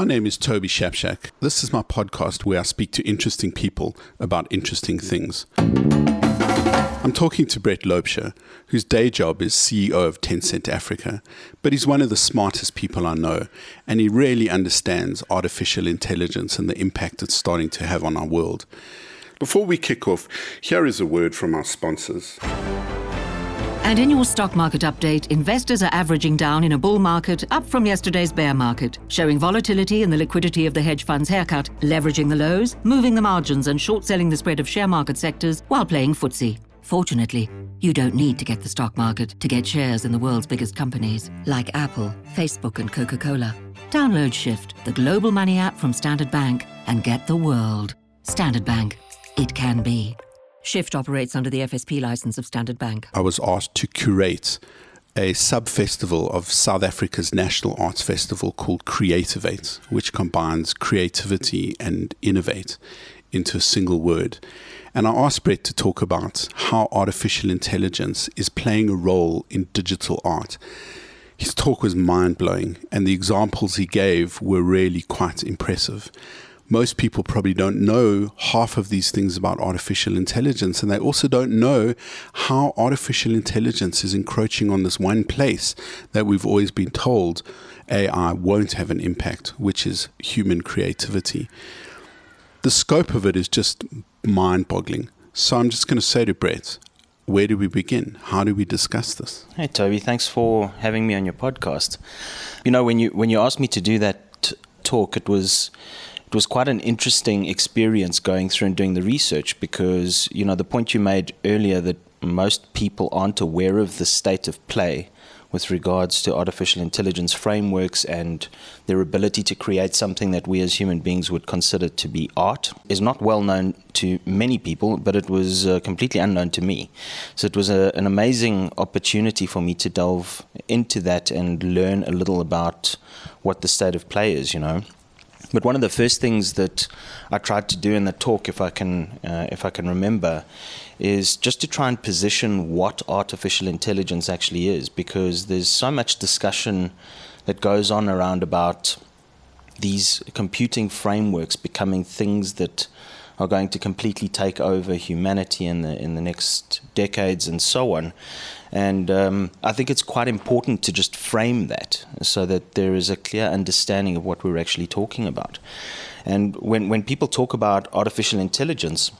My name is Toby Shapshak. This is my podcast where I speak to interesting people about interesting things. I'm talking to Brett Loubser, whose day job is CEO of Tencent Africa, but he's one of the smartest people I know, and he really understands artificial intelligence and the impact it's starting to have on our world. Before we kick off, here is a word from our sponsors. And in your stock market update, investors are averaging down in a bull market up from yesterday's bear market, showing volatility in the liquidity of the hedge fund's haircut, leveraging the lows, moving the margins, and short selling the spread of share market sectors while playing footsie. Fortunately, you don't need to get the stock market to get shares in the world's biggest companies, like Apple, Facebook, and Coca Cola. Download Shift, the global money app from Standard Bank, and get the world. Standard Bank. It can be. Shift operates under the FSP license of Standard Bank. I was asked to curate a sub festival of South Africa's national arts festival called Creativate, which combines creativity and innovate into a single word. And I asked Brett to talk about how artificial intelligence is playing a role in digital art. His talk was mind blowing, and the examples he gave were really quite impressive. Most people probably don't know half of these things about artificial intelligence, and they also don't know how artificial intelligence is encroaching on this one place that we've always been told AI won't have an impact, which is human creativity the scope of it is just mind boggling. So I'm just going to say to Brett, where do we begin? How do we discuss this? Hey Toby, thanks for having me on your podcast. You know, when you when you asked me to do that talk, it was it was quite an interesting experience going through and doing the research because you know the point you made earlier that most people aren't aware of the state of play with regards to artificial intelligence frameworks and their ability to create something that we as human beings would consider to be art is not well known to many people, but it was uh, completely unknown to me. So it was a, an amazing opportunity for me to delve into that and learn a little about what the state of play is, you know. But one of the first things that I tried to do in the talk, if I can, uh, if I can remember, is just to try and position what artificial intelligence actually is, because there's so much discussion that goes on around about these computing frameworks becoming things that are going to completely take over humanity in the in the next decades and so on. And um, I think it's quite important to just frame that so that there is a clear understanding of what we're actually talking about. And when, when people talk about artificial intelligence,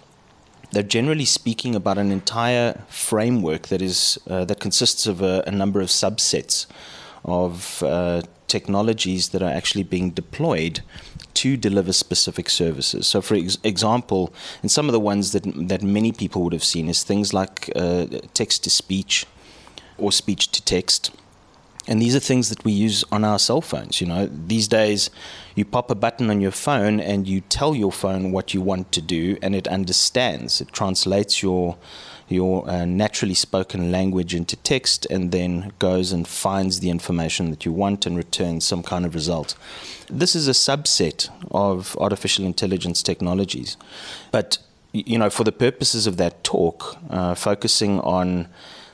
they're generally speaking about an entire framework that is uh, that consists of a, a, number of subsets of uh, technologies that are actually being deployed to deliver specific services. So, for ex- example, and some of the ones that that many people would have seen is things like uh, text to speech or speech to text. And these are things that we use on our cell phones. You know, these days you pop a button on your phone and you tell your phone what you want to do, and it understands. It translates your your uh, naturally spoken language into text and then goes and finds the information that you want and returns some kind of result. This is a subset of artificial intelligence technologies. But, you know, for the purposes of that talk, uh, focusing on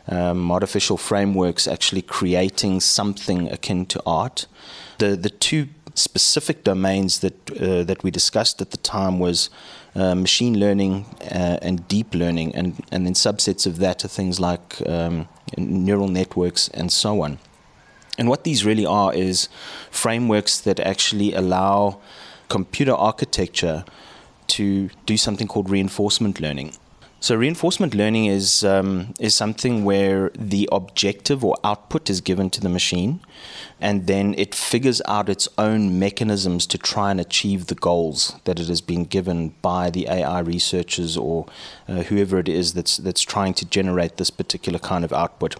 um, artificial frameworks actually creating something akin to art. The the two specific domains that uh, that we discussed at the time was uh, machine learning uh, and deep learning, and and then subsets of that are things like um, neural networks and so on. And what these really are is frameworks that actually allow computer architecture to do something called reinforcement learning. So reinforcement learning is um, is something where the objective or output is given to the machine, and then it figures out its own mechanisms to try and achieve the goals that it has been given by the AI researchers or uh, whoever it is that's that's trying to generate this particular kind of output.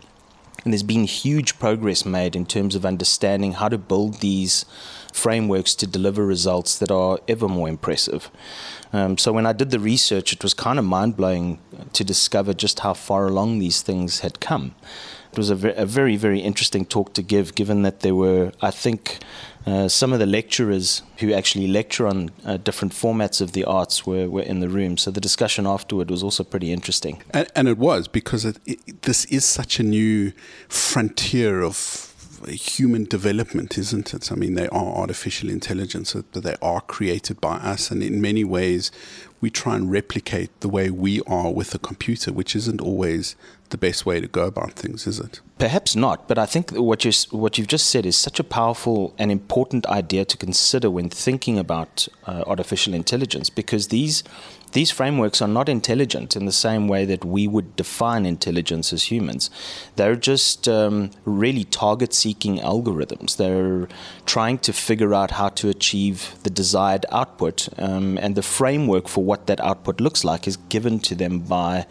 And there's been huge progress made in terms of understanding how to build these frameworks to deliver results that are ever more impressive. Um, so when I did the research, it was kind of mind blowing to discover just how far along these things had come. It was a, a very, very interesting talk to give, given that there were, I think, uh, some of the lecturers who actually lecture on uh, different formats of the arts were, were in the room. So the discussion afterward was also pretty interesting. And, and it was because it, it, this is such a new frontier of human development, isn't it? I mean, they are artificial intelligence, but they are created by us, and in many ways, we try and replicate the way we are with a computer, which isn't always the best way to go about things, is it? Perhaps not, but I think what you what you've just said is such a powerful and important idea to consider when thinking about uh, artificial intelligence, because these these frameworks are not intelligent in the same way that we would define intelligence as humans. They're just um, really target seeking algorithms. They're trying to figure out how to achieve the desired output, um, and the framework for what that output looks like is given to them by,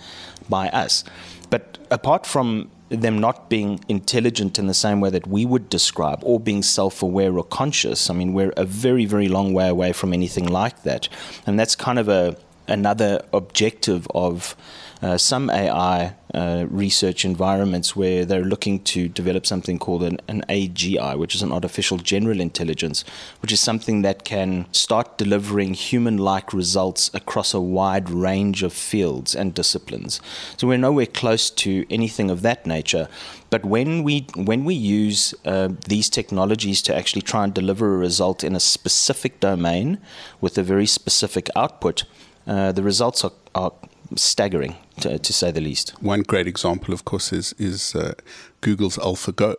by us. But apart from them not being intelligent in the same way that we would describe or being self aware or conscious. I mean, we're a very, very long way away from anything like that. And that's kind of a another objective of uh, some AI uh, research environments where they're looking to develop something called an, an, AGI, which is an artificial general intelligence, which is something that can start delivering human like results across a wide range of fields and disciplines. So we're nowhere close to anything of that nature. But when we, when we use uh, these technologies to actually try and deliver a result in a specific domain with a very specific output, uh, the results are, are staggering, to, to, say the least. One great example, of course, is is uh, Google's AlphaGo.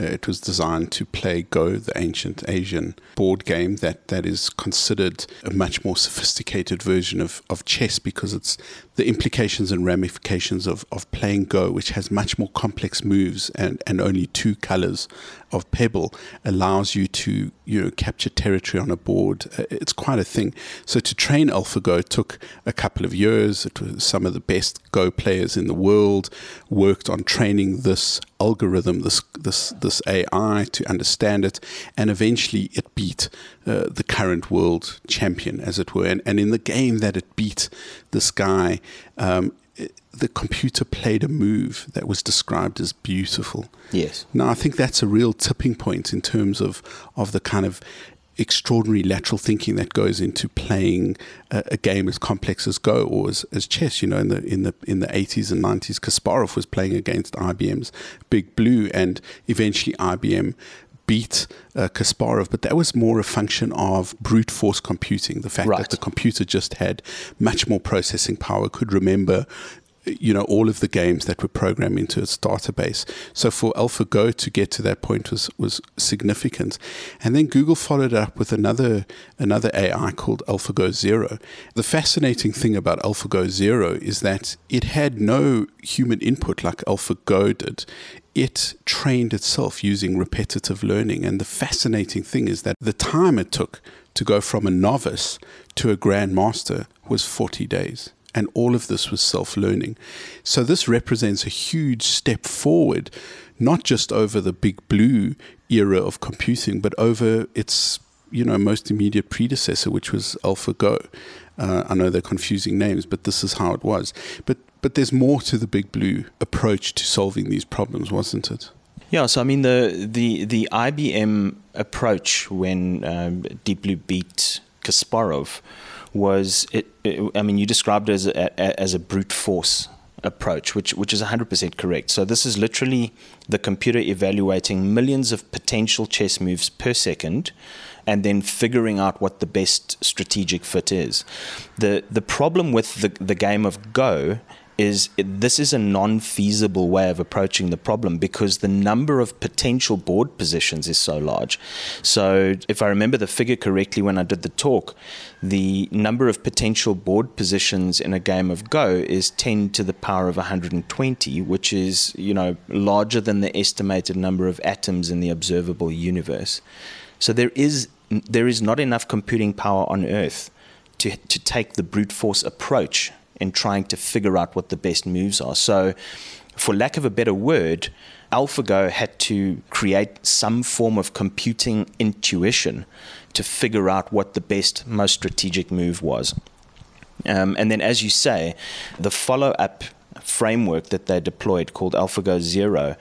Uh, it was designed to play Go, the ancient Asian board game that, that is considered a much more sophisticated version of, of chess because it's the implications and ramifications of, of playing Go, which has much more complex moves and, and only two colors of pebble, allows you to you know capture territory on a board. Uh, it's quite a thing. So to train AlphaGo took a couple of years. Some of the best Go players in the world worked on training this algorithm, this this this AI to understand it, and eventually it beat uh, the current world champion, as it were. And, and in the game that it beat this guy, um, the computer played a move that was described as beautiful. Yes. Now I think that's a real tipping point in terms of of the kind of extraordinary lateral thinking that goes into playing a, a, game as complex as Go or as, as chess. You know, in the in the in the eighties and nineties, Kasparov was playing against IBM's Big Blue, and eventually IBM beat uh, Kasparov, but that was more a function of brute force computing. The fact right. that the computer just had much more processing power, could remember you know all of the games that were programmed into its database. So for AlphaGo to get to that point was was significant, and then Google followed up with another another AI called AlphaGo Zero. The fascinating thing about AlphaGo Zero is that it had no human input like AlphaGo did. It trained itself using repetitive learning, and the fascinating thing is that the time it took to go from a novice to a grandmaster was 40 days and all of this was self learning. So, this represents a huge step forward, not just over the big blue era of computing, but over its you know most immediate predecessor, which was AlphaGo. Uh, I know they're confusing names, but this is how it was. But but there's more to the big blue approach to solving these problems, wasn't it? Yeah, so I mean the the the IBM approach when um, Deep Blue beat Kasparov was it, it, I mean, you described it as a, as a brute force approach, which which is 100% correct. So this is literally the computer evaluating millions of potential chess moves per second and then figuring out what the best strategic fit is. The the problem with the the game of Go is this is a non-feasible way of approaching the problem because the number of potential board positions is so large. So if I remember the figure correctly when I did the talk, the number of potential board positions in a game of Go is 10 to the power of 120, which is, you know, larger than the estimated number of atoms in the observable universe. So there is there is not enough computing power on Earth to to take the brute force approach in trying to figure out what the best moves are. So, for lack of a better word, AlphaGo had to create some form of computing intuition to figure out what the best, most strategic move was. Um, and then, as you say, the follow up framework that they deployed called AlphaGo Zero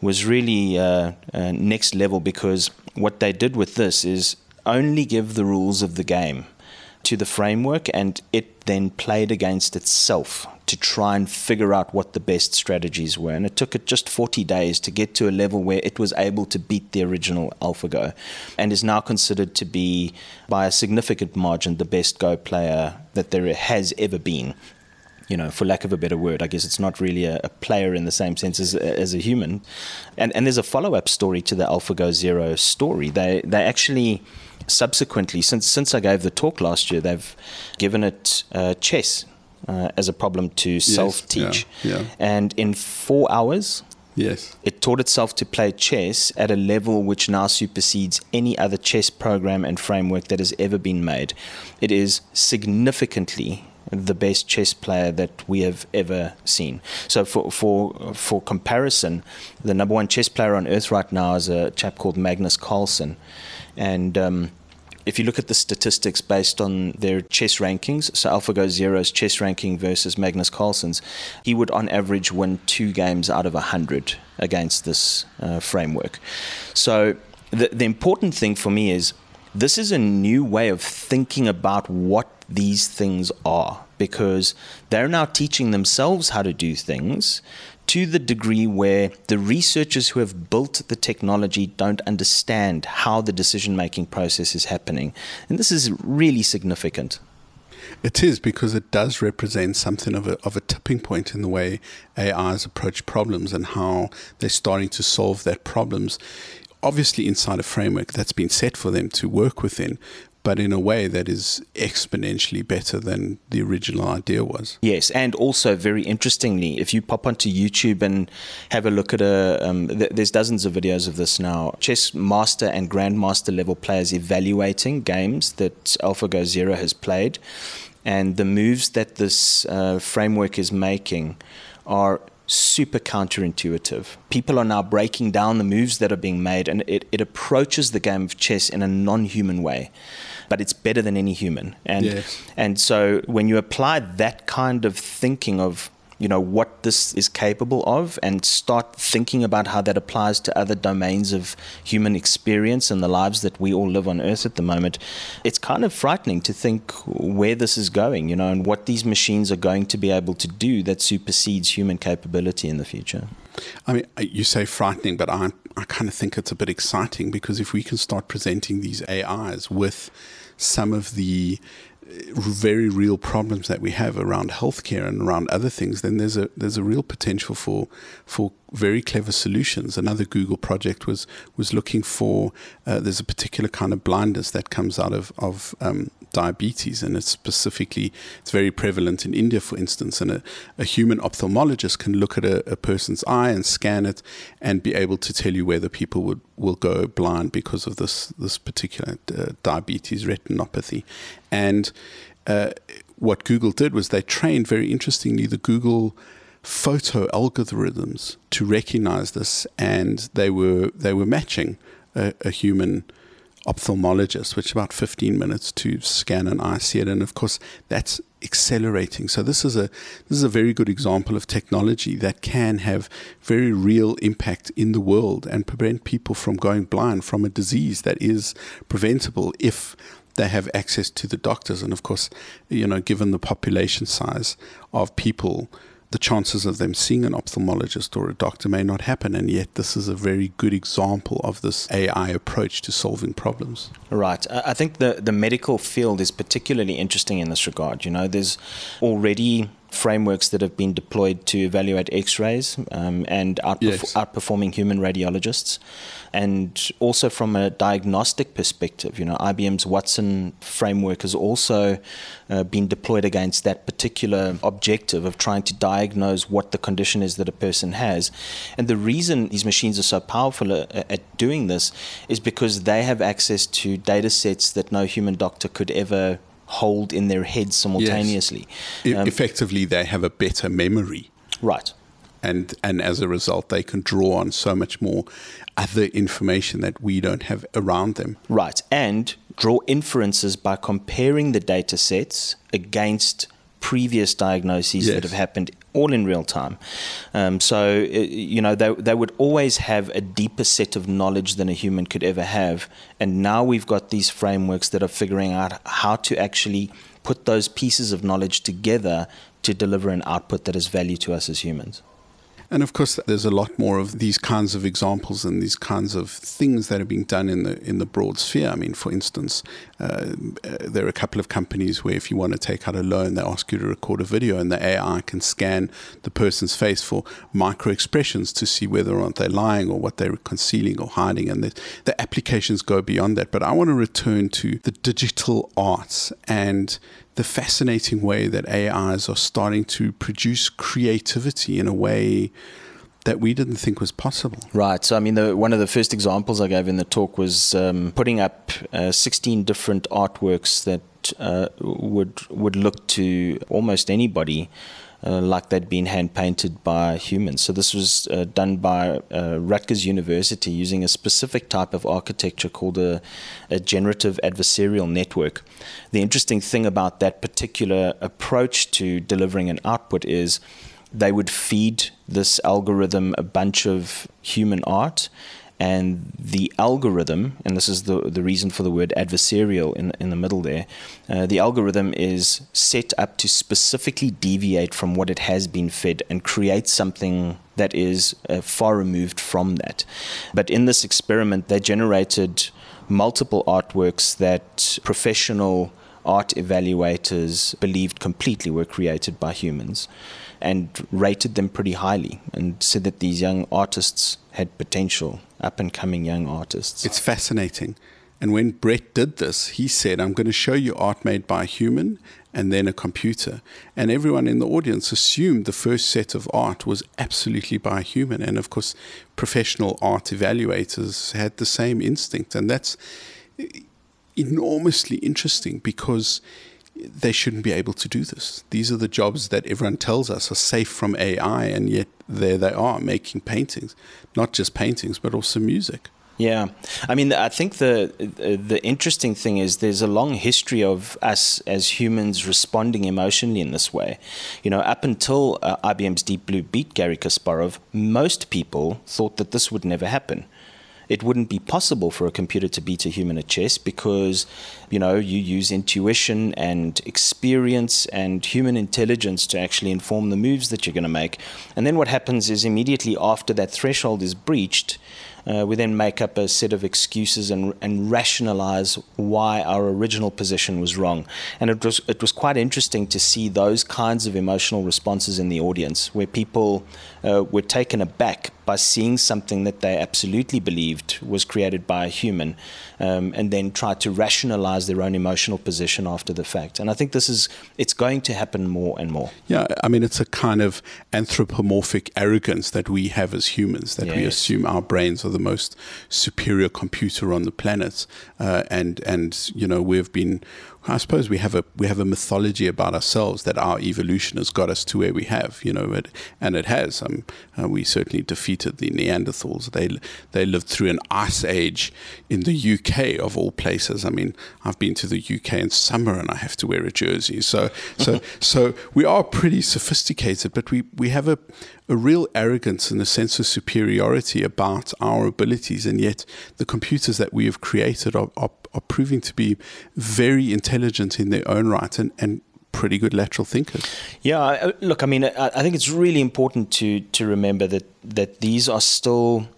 was really uh, uh, next level because what they did with this is only give the rules of the game to the framework and it then played against itself to try and figure out what the best strategies were. And it took it just 40 days to get to a level where it was able to beat the original AlphaGo and is now considered to be, by a significant margin, the best Go player that there has ever been you know, for lack of a better word, I guess it's not really a, a player in the same sense as, as a human. And, and there's a follow up story to the AlphaGo Zero story. They, they actually subsequently, since, since I gave the talk last year, they've given it uh, chess uh, as a problem to self teach. Yeah, yeah. And in four hours, Yes. it taught itself to play chess at a level which now supersedes any other chess program and framework that has ever been made. It is significantly the best chess player that we have ever seen. So for for for comparison, the number one chess player on earth right now is a chap called Magnus Carlsen, and um, if you look at the statistics based on their chess rankings, so AlphaGo Zero's chess ranking versus Magnus Carlsen's, he would on average win two games out of a hundred against this uh, framework. So the the important thing for me is this is a new way of thinking about what these things are because they're now teaching themselves how to do things to the degree where the researchers who have built the technology don't understand how the decision making process is happening. And this is really significant. It is because it does represent something of a, of a tipping point in the way AIs approach problems and how they're starting to solve their problems. Obviously, inside a framework that's been set for them to work within, but in a way that is exponentially better than the original idea was. Yes, and also very interestingly, if you pop onto YouTube and have a look at a, um, th- there's dozens of videos of this now. Chess master and grandmaster level players evaluating games that AlphaGo Zero has played, and the moves that this uh, framework is making are super counterintuitive. People are now breaking down the moves that are being made, and it, it approaches the game of chess in a non human way but it's better than any human. And Yes. and so when you apply that kind of thinking of you know what this is capable of and start thinking about how that applies to other domains of human experience and the lives that we all live on earth at the moment. It's kind of frightening to think where this is going you know and what these machines are going to be able to do that supersedes human capability in the future. I mean, uh, you say frightening, but I, I kind of think it's a bit exciting because if we can start presenting these AIs with some of the very real problems that we have around healthcare and around other things, then there's a there's a real potential for for very clever solutions. Another Google project was was looking for uh, there's a particular kind of blindness that comes out of of um, diabetes, and it's specifically it's very prevalent in India, for instance. And a, a human ophthalmologist can look at a, a person's eye and scan it, and be able to tell you whether people would will go blind because of this this particular uh, diabetes retinopathy, and uh, what Google did was they trained very interestingly the Google photo algorithms to recognize this, and they were they were matching a, a human ophthalmologist, which about 15 minutes to scan an eye, see it, and of course that's accelerating. So this is a this is a very good example of technology that can have very real impact in the world and prevent people from going blind from a disease that is preventable if they have access to the doctors. And of course, you know, given the population size of people, the chances of them seeing an ophthalmologist or a doctor may not happen. And yet, this is a very good example of this AI approach to solving problems. Right. I think the, the medical field is particularly interesting in this regard. You know, there's already frameworks that have been deployed to evaluate x rays um, and outperf- Yes. outperforming human radiologists. And also from a diagnostic perspective, you know, IBM's Watson framework has also uh, been deployed against that particular objective of trying to diagnose what the condition is that a person has. And the reason these machines are so powerful at, at doing this is because they have access to data sets that no human doctor could ever hold in their head simultaneously. E- Um, Effectively, they have a better memory. right. and and as a result they can draw on so much more other information that we don't have around them Right. And draw inferences by comparing the data sets against previous diagnoses Yes. that have happened all in real time. Um, so, uh, you know, they, they would always have a deeper set of knowledge than a human could ever have. And now we've got these frameworks that are figuring out how to actually put those pieces of knowledge together to deliver an output that is value to us as humans. And of course, there's a lot more of these kinds of examples and these kinds of things that are being done in the in the broad sphere. I mean, for instance, uh, uh, there are a couple of companies where if you want to take out a loan, they ask you to record a video, and the AI can scan the person's face for micro expressions to see whether or not they're lying or what they're concealing or hiding. And the, the applications go beyond that. But I want to return to the digital arts and the fascinating way that AIs are starting to produce creativity in a way that we didn't think was possible. Right. So, I mean, the, one of the first examples I gave in the talk was um, putting up uh, 16 different artworks that uh, would would look to almost anybody. Uh, like they'd been hand painted by humans. So, this was uh, done by uh, Rutgers University using a specific type of architecture called a, a generative adversarial network. The interesting thing about that particular approach to delivering an output is they would feed this algorithm a bunch of human art and the algorithm, and this is the the reason for the word adversarial in in the middle there, uh, the algorithm is set up to specifically deviate from what it has been fed and create something that is uh, far removed from that. But in this experiment, they generated multiple artworks that professional art evaluators believed completely were created by humans and rated them pretty highly and said that these young artists had potential, up and coming young artists. It's fascinating. And when Brett did this, he said, I'm going to show you art made by a human and then a computer. And everyone in the audience assumed the first set of art was absolutely by a human. And of course, professional art evaluators had the same instinct. And that's enormously interesting because they shouldn't be able to do this. These are the jobs that everyone tells us are safe from AI, and yet there they are making paintings, not just paintings, but also music. Yeah, I mean, I think the the interesting thing is there's a long history of us as humans responding emotionally in this way. You know, up until uh, IBM's Deep Blue beat Gary Kasparov, most people thought that this would never happen. It wouldn't be possible for a computer to beat a human at chess because, you know, you use intuition and experience and human intelligence to actually inform the moves that you're going to make. And then what happens is immediately after that threshold is breached, uh, we then make up a set of excuses and, and rationalize why our original position was wrong. And it was, it was quite interesting to see those kinds of emotional responses in the audience where people uh, were taken aback by seeing something that they absolutely believed was created by a human um, and then tried to rationalize their own emotional position after the fact. And I think this is, it's going to happen more and more. Yeah, I mean, it's a kind of anthropomorphic arrogance that we have as humans, that we assume our brains are the most superior computer on the planet, uh, and and you know we've been. I suppose we have a we have a mythology about ourselves that our evolution has got us to where we have, you know, it, and it has. Um, uh, we certainly defeated the Neanderthals. They they lived through an ice age in the UK of all places. I mean, I've been to the UK in summer and I have to wear a jersey. So so so we are pretty sophisticated, but we we have a a real arrogance and a sense of superiority about our abilities, and yet the computers that we have created are, are, are proving to be very intelligent in their own right and, and pretty good lateral thinkers. Yeah, uh, look, I mean, I, I think it's really important to to remember that that these are still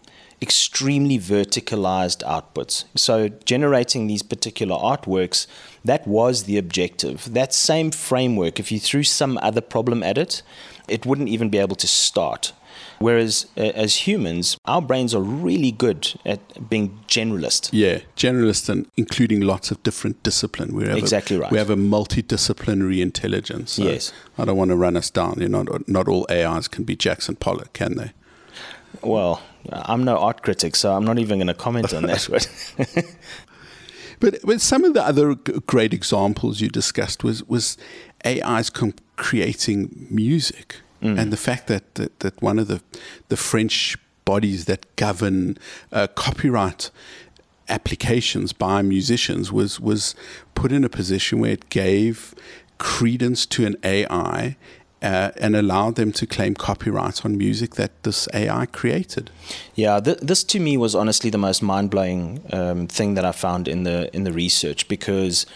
extremely verticalized outputs. So generating these particular artworks, that was the objective. That same framework, if you threw some other problem at it, it wouldn't even be able to start. Whereas uh, as humans, our brains are really good at being generalist. Yeah, generalist and including lots of different discipline. We have Exactly a, right. We have a multidisciplinary intelligence. So Yes. I don't want to run us down. You know, not, not all AIs can be Jackson Pollock, can they? Well, I'm no art critic, so I'm not even going to comment on that. But But, some of the other great examples you discussed was was AIs com- creating music, and the fact that, that that one of the the French bodies that govern uh, copyright applications by musicians was was put in a position where it gave credence to an AI uh, and allowed them to claim copyright on music that this AI created. Yeah, th- this to me was honestly the most mind-blowing um, thing that I found in the in the research because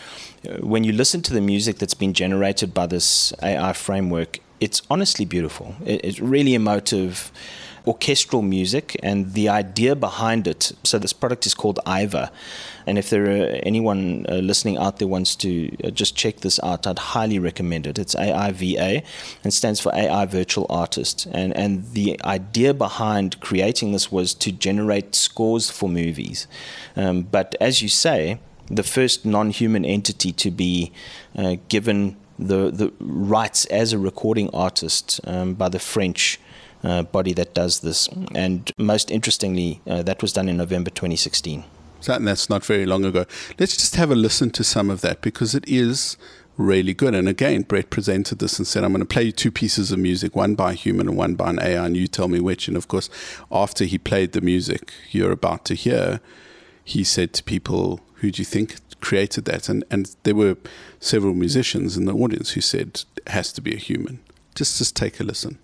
when you listen to the music that's been generated by this AI framework, it's honestly beautiful. It's really emotive orchestral music and the idea behind it. So this product is called Aiva. And if there are anyone uh, listening out there wants to uh, just check this out, I'd highly recommend it. It's AIVA and stands for AI Virtual Artist. And and the idea behind creating this was to generate scores for movies. Um, but as you say, the first non-human entity to be uh, given the the rights as a recording artist um, by the French uh, body that does this. And most interestingly, uh, that was done in November 2016. So that's not very long ago. Let's just have a listen to some of that because it is really good. And again, Brett presented this and said, I'm going to play you two pieces of music, one by a human and one by an AI, and you tell me which. And of course, after he played the music you're about to hear, he said to people, Who do you think created that? And, and there were several musicians in the audience who said, It has to be a human. Just, just take a listen.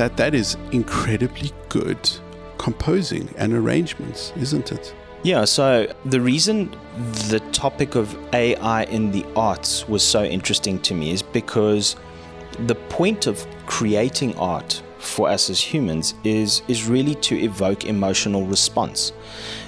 That that is incredibly good composing and arrangements, isn't it? Yeah, so the reason the topic of AI in the arts was so interesting to me is because the point of creating art for us as humans is is really to evoke emotional response.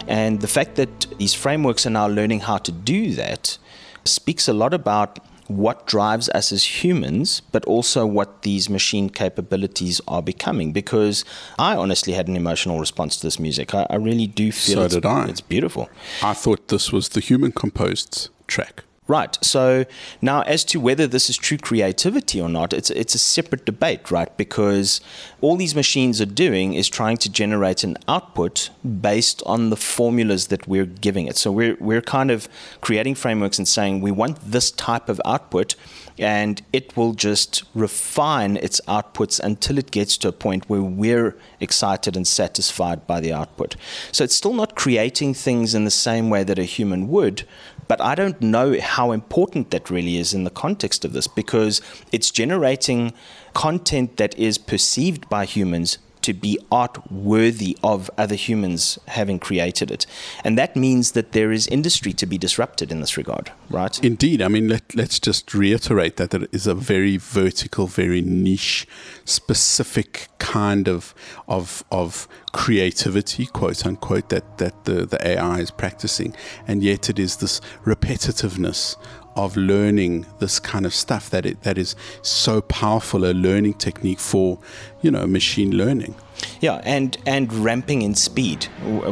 And the fact that these frameworks are now learning how to do that speaks a lot about what drives us as humans, but also what these machine capabilities are becoming. Because I honestly had an emotional response to this music. I, I really do feel so it's, did I. it's beautiful. I thought this was the human composed track. Right. So now, as to whether this is true creativity or not, it's it's a separate debate, right? Because all these machines are doing is trying to generate an output based on the formulas that we're giving it. So we're we're kind of creating frameworks and saying we want this type of output, and it will just refine its outputs until it gets to a point where we're excited and satisfied by the output. So it's still not creating things in the same way that a human would, but I don't know how important that really is in the context of this because it's generating content that is perceived by humans to be art worthy of other humans having created it. And that means that there is industry to be disrupted in this regard, right? Indeed. I mean, let, let's just reiterate that it is a very vertical, very niche, specific kind of, of, of creativity, quote unquote, that, that the, the AI is practicing. And yet it is this repetitiveness of learning this kind of stuff that it, that is so powerful a learning technique for you know machine learning. Yeah and and ramping in speed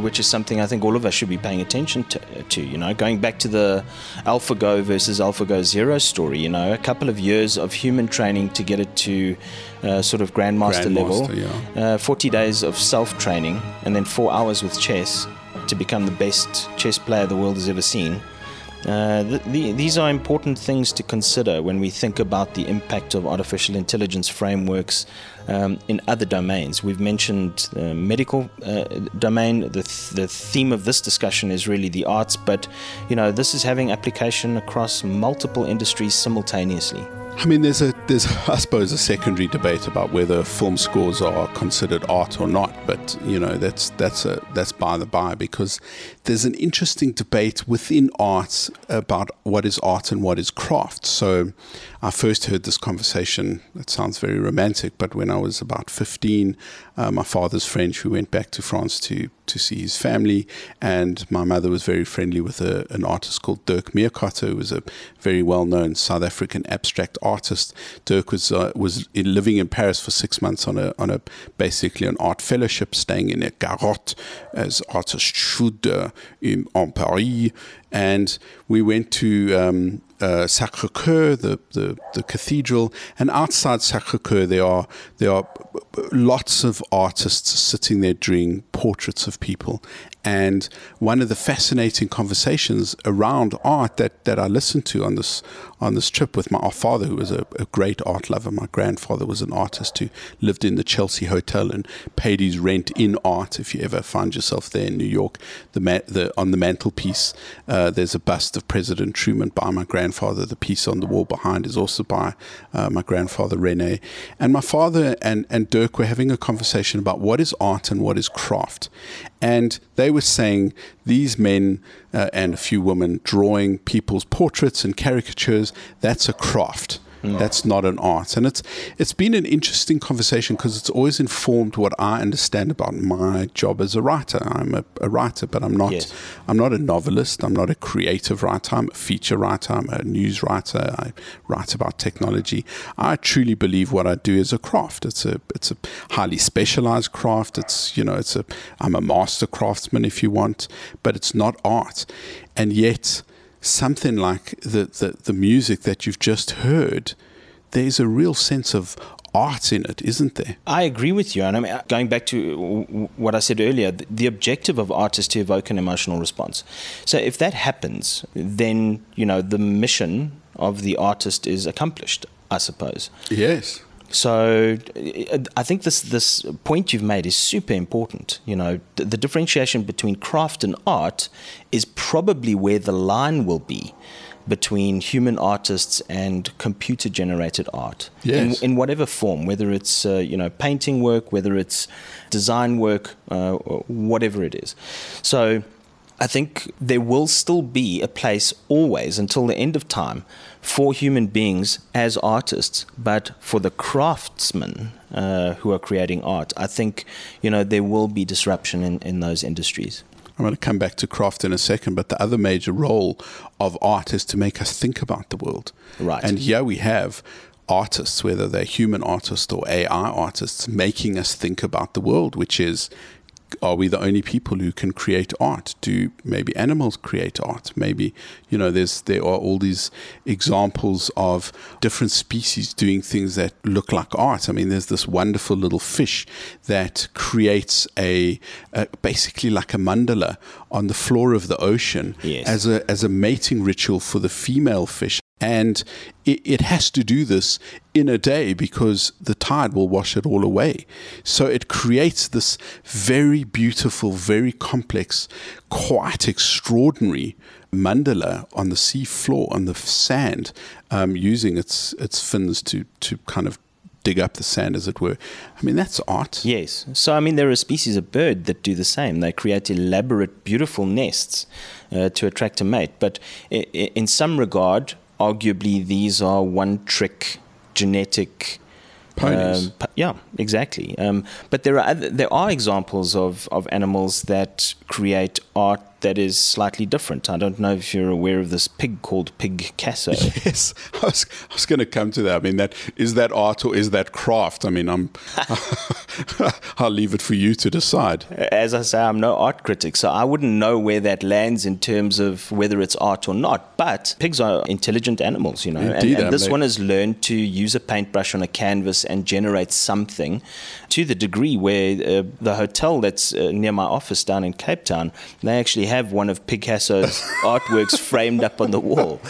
which is something i think all of us should be paying attention to, to you know going back to the alphago versus alphago zero story you know a couple of years of human training to get it to uh, sort of grandmaster, Grandmaster, level. yeah. uh, 40 days of self training and then four hours with chess to become the best chess player the world has ever seen uh, the, the, these are important things to consider when we think about the impact of artificial intelligence frameworks um, in other domains. We've mentioned the medical uh, domain. The, th- the theme of this discussion is really the arts, but you know this is having application across multiple industries simultaneously. I mean, there's a there's I suppose a secondary debate about whether film scores are considered art or not, but you know that's that's a that's by the by because there's an interesting debate within art about what is art and what is craft. So, I first heard this conversation. It sounds very romantic, but when I was about 15, uh, my father's French. We went back to France to to see his family, and my mother was very friendly with a, an artist called Dirk Meerkotter, who was a very well known South African abstract artist. Dirk was uh, was in, living in Paris for six months on a on a basically an art fellowship, staying in a garrote as artist should in, en Paris, and we went to um, uh, Sacre Coeur, the, the, the cathedral, and outside Sacre Coeur there are there are lots of artists sitting there doing portraits of people. And one of the fascinating conversations around art that, that I listened to on this on this trip with my father, who was a, a great art lover. My grandfather was an artist who lived in the Chelsea Hotel and paid his rent in art. If you ever find yourself there in New York, the, ma- the on the mantelpiece uh, there's a bust of President Truman by my grandfather. The piece on the wall behind is also by uh, my grandfather Rene. And my father and and Dirk were having a conversation about what is art and what is craft. And they were saying these men uh, and a few women drawing people's portraits and caricatures, that's a craft. Mm. That's not an art, and it's it's been an interesting conversation because it's always informed what I understand about my job as a writer. I'm a, a writer, but I'm not yes. I'm not a novelist. I'm not a creative writer. I'm a feature writer. I'm a news writer. I write about technology. I truly believe what I do is a craft. It's a it's a highly specialized craft. It's you know it's a I'm a master craftsman if you want, but it's not art, and yet something like the, the, the music that you've just heard, there's a real sense of art in it, isn't there? I agree with you. And I mean, uh, going back to uh, what I said earlier, the objective of art is to evoke an emotional response. So if that happens, then, you know, the mission of the artist is accomplished, I suppose. Yes. So I think this this point you've made is super important. You know, the, the differentiation between craft and art is probably where the line will be between human artists and computer generated art yes. in, in, whatever form, whether it's uh, you know painting work, whether it's design work, uh, whatever it is. So I think there will still be a place always until the end of time for human beings as artists, but for the craftsmen uh, who are creating art, I think you know there will be disruption in, in those industries. I'm going to come back to craft in a second, but the other major role of art is to make us think about the world. Right. And here we have artists, whether they're human artists or AI artists, making us think about the world, which is are we the only people who can create art? Do maybe animals create art? Maybe you know, there's there are all these examples of different species doing things that look like art. I mean, there's this wonderful little fish that creates a, a basically like a mandala on the floor of the ocean yes. as a as a mating ritual for the female fish. And it, it, has to do this in a day because the tide will wash it all away. So it creates this very beautiful, very complex, quite extraordinary mandala on the sea floor, on the sand, um, using its, its fins to, to kind of dig up the sand, as it were. I mean, that's art. Yes. So, I mean, there are species of bird that do the same. They create elaborate, beautiful nests uh, to attract a mate. But in some regard, arguably these are one trick genetic ponies. Um, yeah, exactly. Um, but there are other, there are examples of, of animals that create art that is slightly different. I don't know if you're aware of this pig called Picasso. Yes, I was, I was going to come to that. I mean, that is that art or is that craft? I mean, I'm I'll leave it for you to decide. As I say, I'm no art critic, so I wouldn't know where that lands in terms of whether it's art or not. But pigs are intelligent animals, you know, Indeed, and, and this one has learned to use a paintbrush on a canvas and generate something to the degree where uh, the hotel that's uh, near my office down in Cape Town, they actually have one of Picasso's artworks framed up on the wall.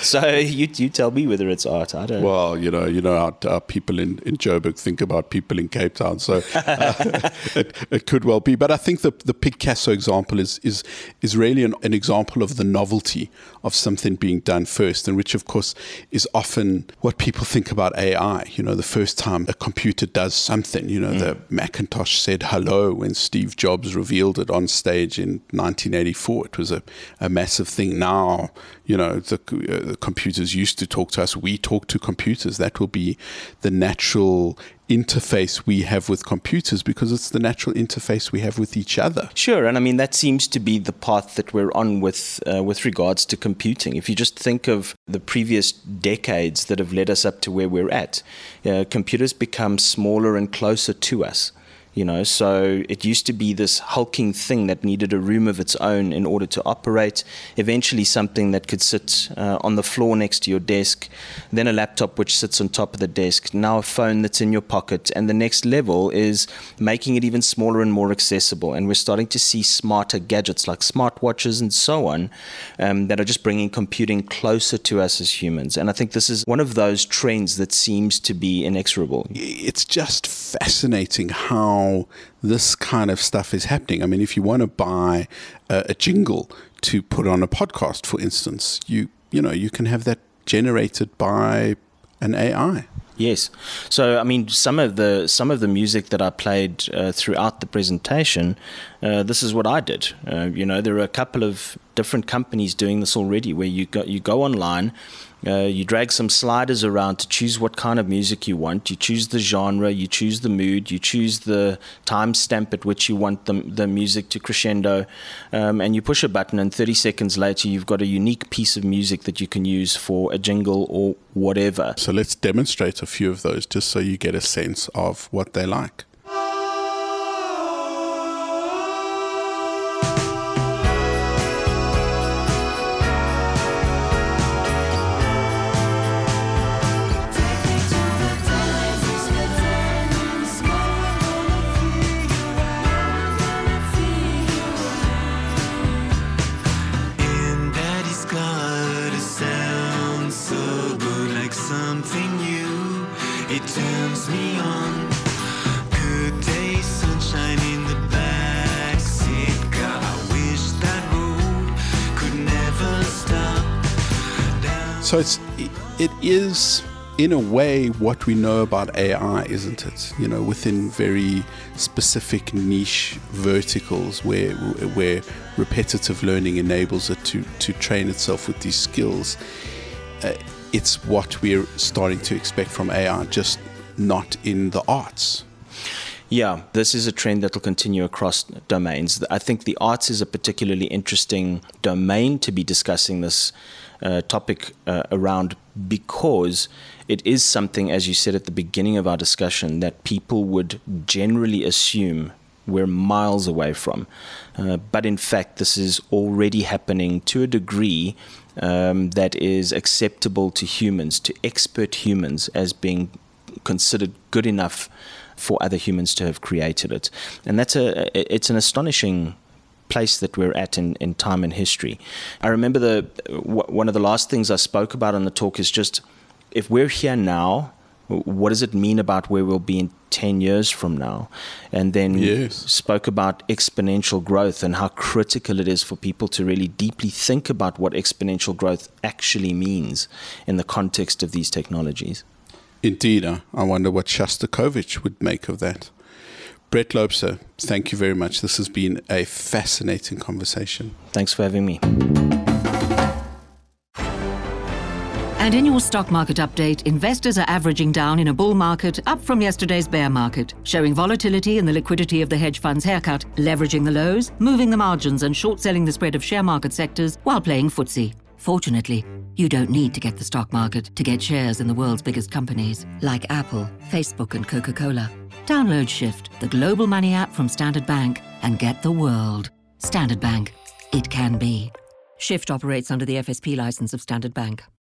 so you you tell me whether it's art. I don't. Well, you know, you know how, how people in in Joburg think about people in Cape Town, so uh, it, it could well be. But I think the the Picasso example is is is really an, an example of the novelty of something being done first, and which of course is often what people think about AI. You know, the first time a computer does something. You know, mm. the Macintosh said hello when Steve Jobs revealed it on stage in 1984. It was a, a massive thing. Now, you know, the, uh, the computers used to talk to us. We talk to computers. That will be the natural interface we have with computers because it's the natural interface we have with each other. Sure, and I mean that seems to be the path that we're on with uh, with regards to computing. If you just think of the previous decades that have led us up to where we're at, uh, computers become smaller and closer to us you know so it used to be this hulking thing that needed a room of its own in order to operate. Eventually something that could sit uh, on the floor next to your desk then a laptop which sits on top of the desk now a phone that's in your pocket and the next level is making it even smaller and more accessible. And we're starting to see smarter gadgets like smartwatches and so on um, that are just bringing computing closer to us as humans. And i think this is one of those trends that seems to be inexorable. It's just fascinating how this kind of stuff is happening. I mean, if you want to buy a, a jingle to put on a podcast, for instance, you you know you can have that generated by an AI. Yes. So I mean, some of the some of the music that I played uh, throughout the presentation, uh, this is what I did. Uh, you know, there are a couple of different companies doing this already, where you go you go online uh, you drag some sliders around to choose what kind of music you want. You choose the genre, you choose the mood, you choose the timestamp at which you want the, the music to crescendo, um, and you push a button, and 30 seconds later, you've got a unique piece of music that you can use for a jingle or whatever. So let's demonstrate a few of those just so you get a sense of what they like. So it's it is in a way what we know about AI, isn't it? You know, within very specific niche verticals where where repetitive learning enables it to to train itself with these skills. Uh, it's what we're starting to expect from AI, just not in the arts. Yeah, this is a trend that will continue across domains. I think the arts is a particularly interesting domain to be discussing this uh, topic uh, around because it is something, as you said at the beginning of our discussion, that people would generally assume we're miles away from. Uh, but in fact, this is already happening to a degree um, that is acceptable to humans, to expert humans, as being considered good enough for other humans to have created it. And that's a it's an astonishing place that we're at in, in time and history. I remember the w- one of the last things I spoke about in the talk is just if we're here now, what does it mean about where we'll be in 10 years from now? And then yes. spoke about exponential growth and how critical it is for people to really deeply think about what exponential growth actually means in the context of these technologies. Indeed. I wonder what Shostakovich would make of that. Brett Loubser, thank you very much. This has been a fascinating conversation. Thanks for having me. And in your stock market update, investors are averaging down in a bull market up from yesterday's bear market, showing volatility in the liquidity of the hedge fund's haircut, leveraging the lows, moving the margins, and short selling the spread of share market sectors while playing footsie. Fortunately, you don't need to get the stock market to get shares in the world's biggest companies, like Apple, Facebook, and Coca Cola. Download Shift, the global money app from Standard Bank, and get the world. Standard Bank. It can be. Shift operates under the FSP license of Standard Bank.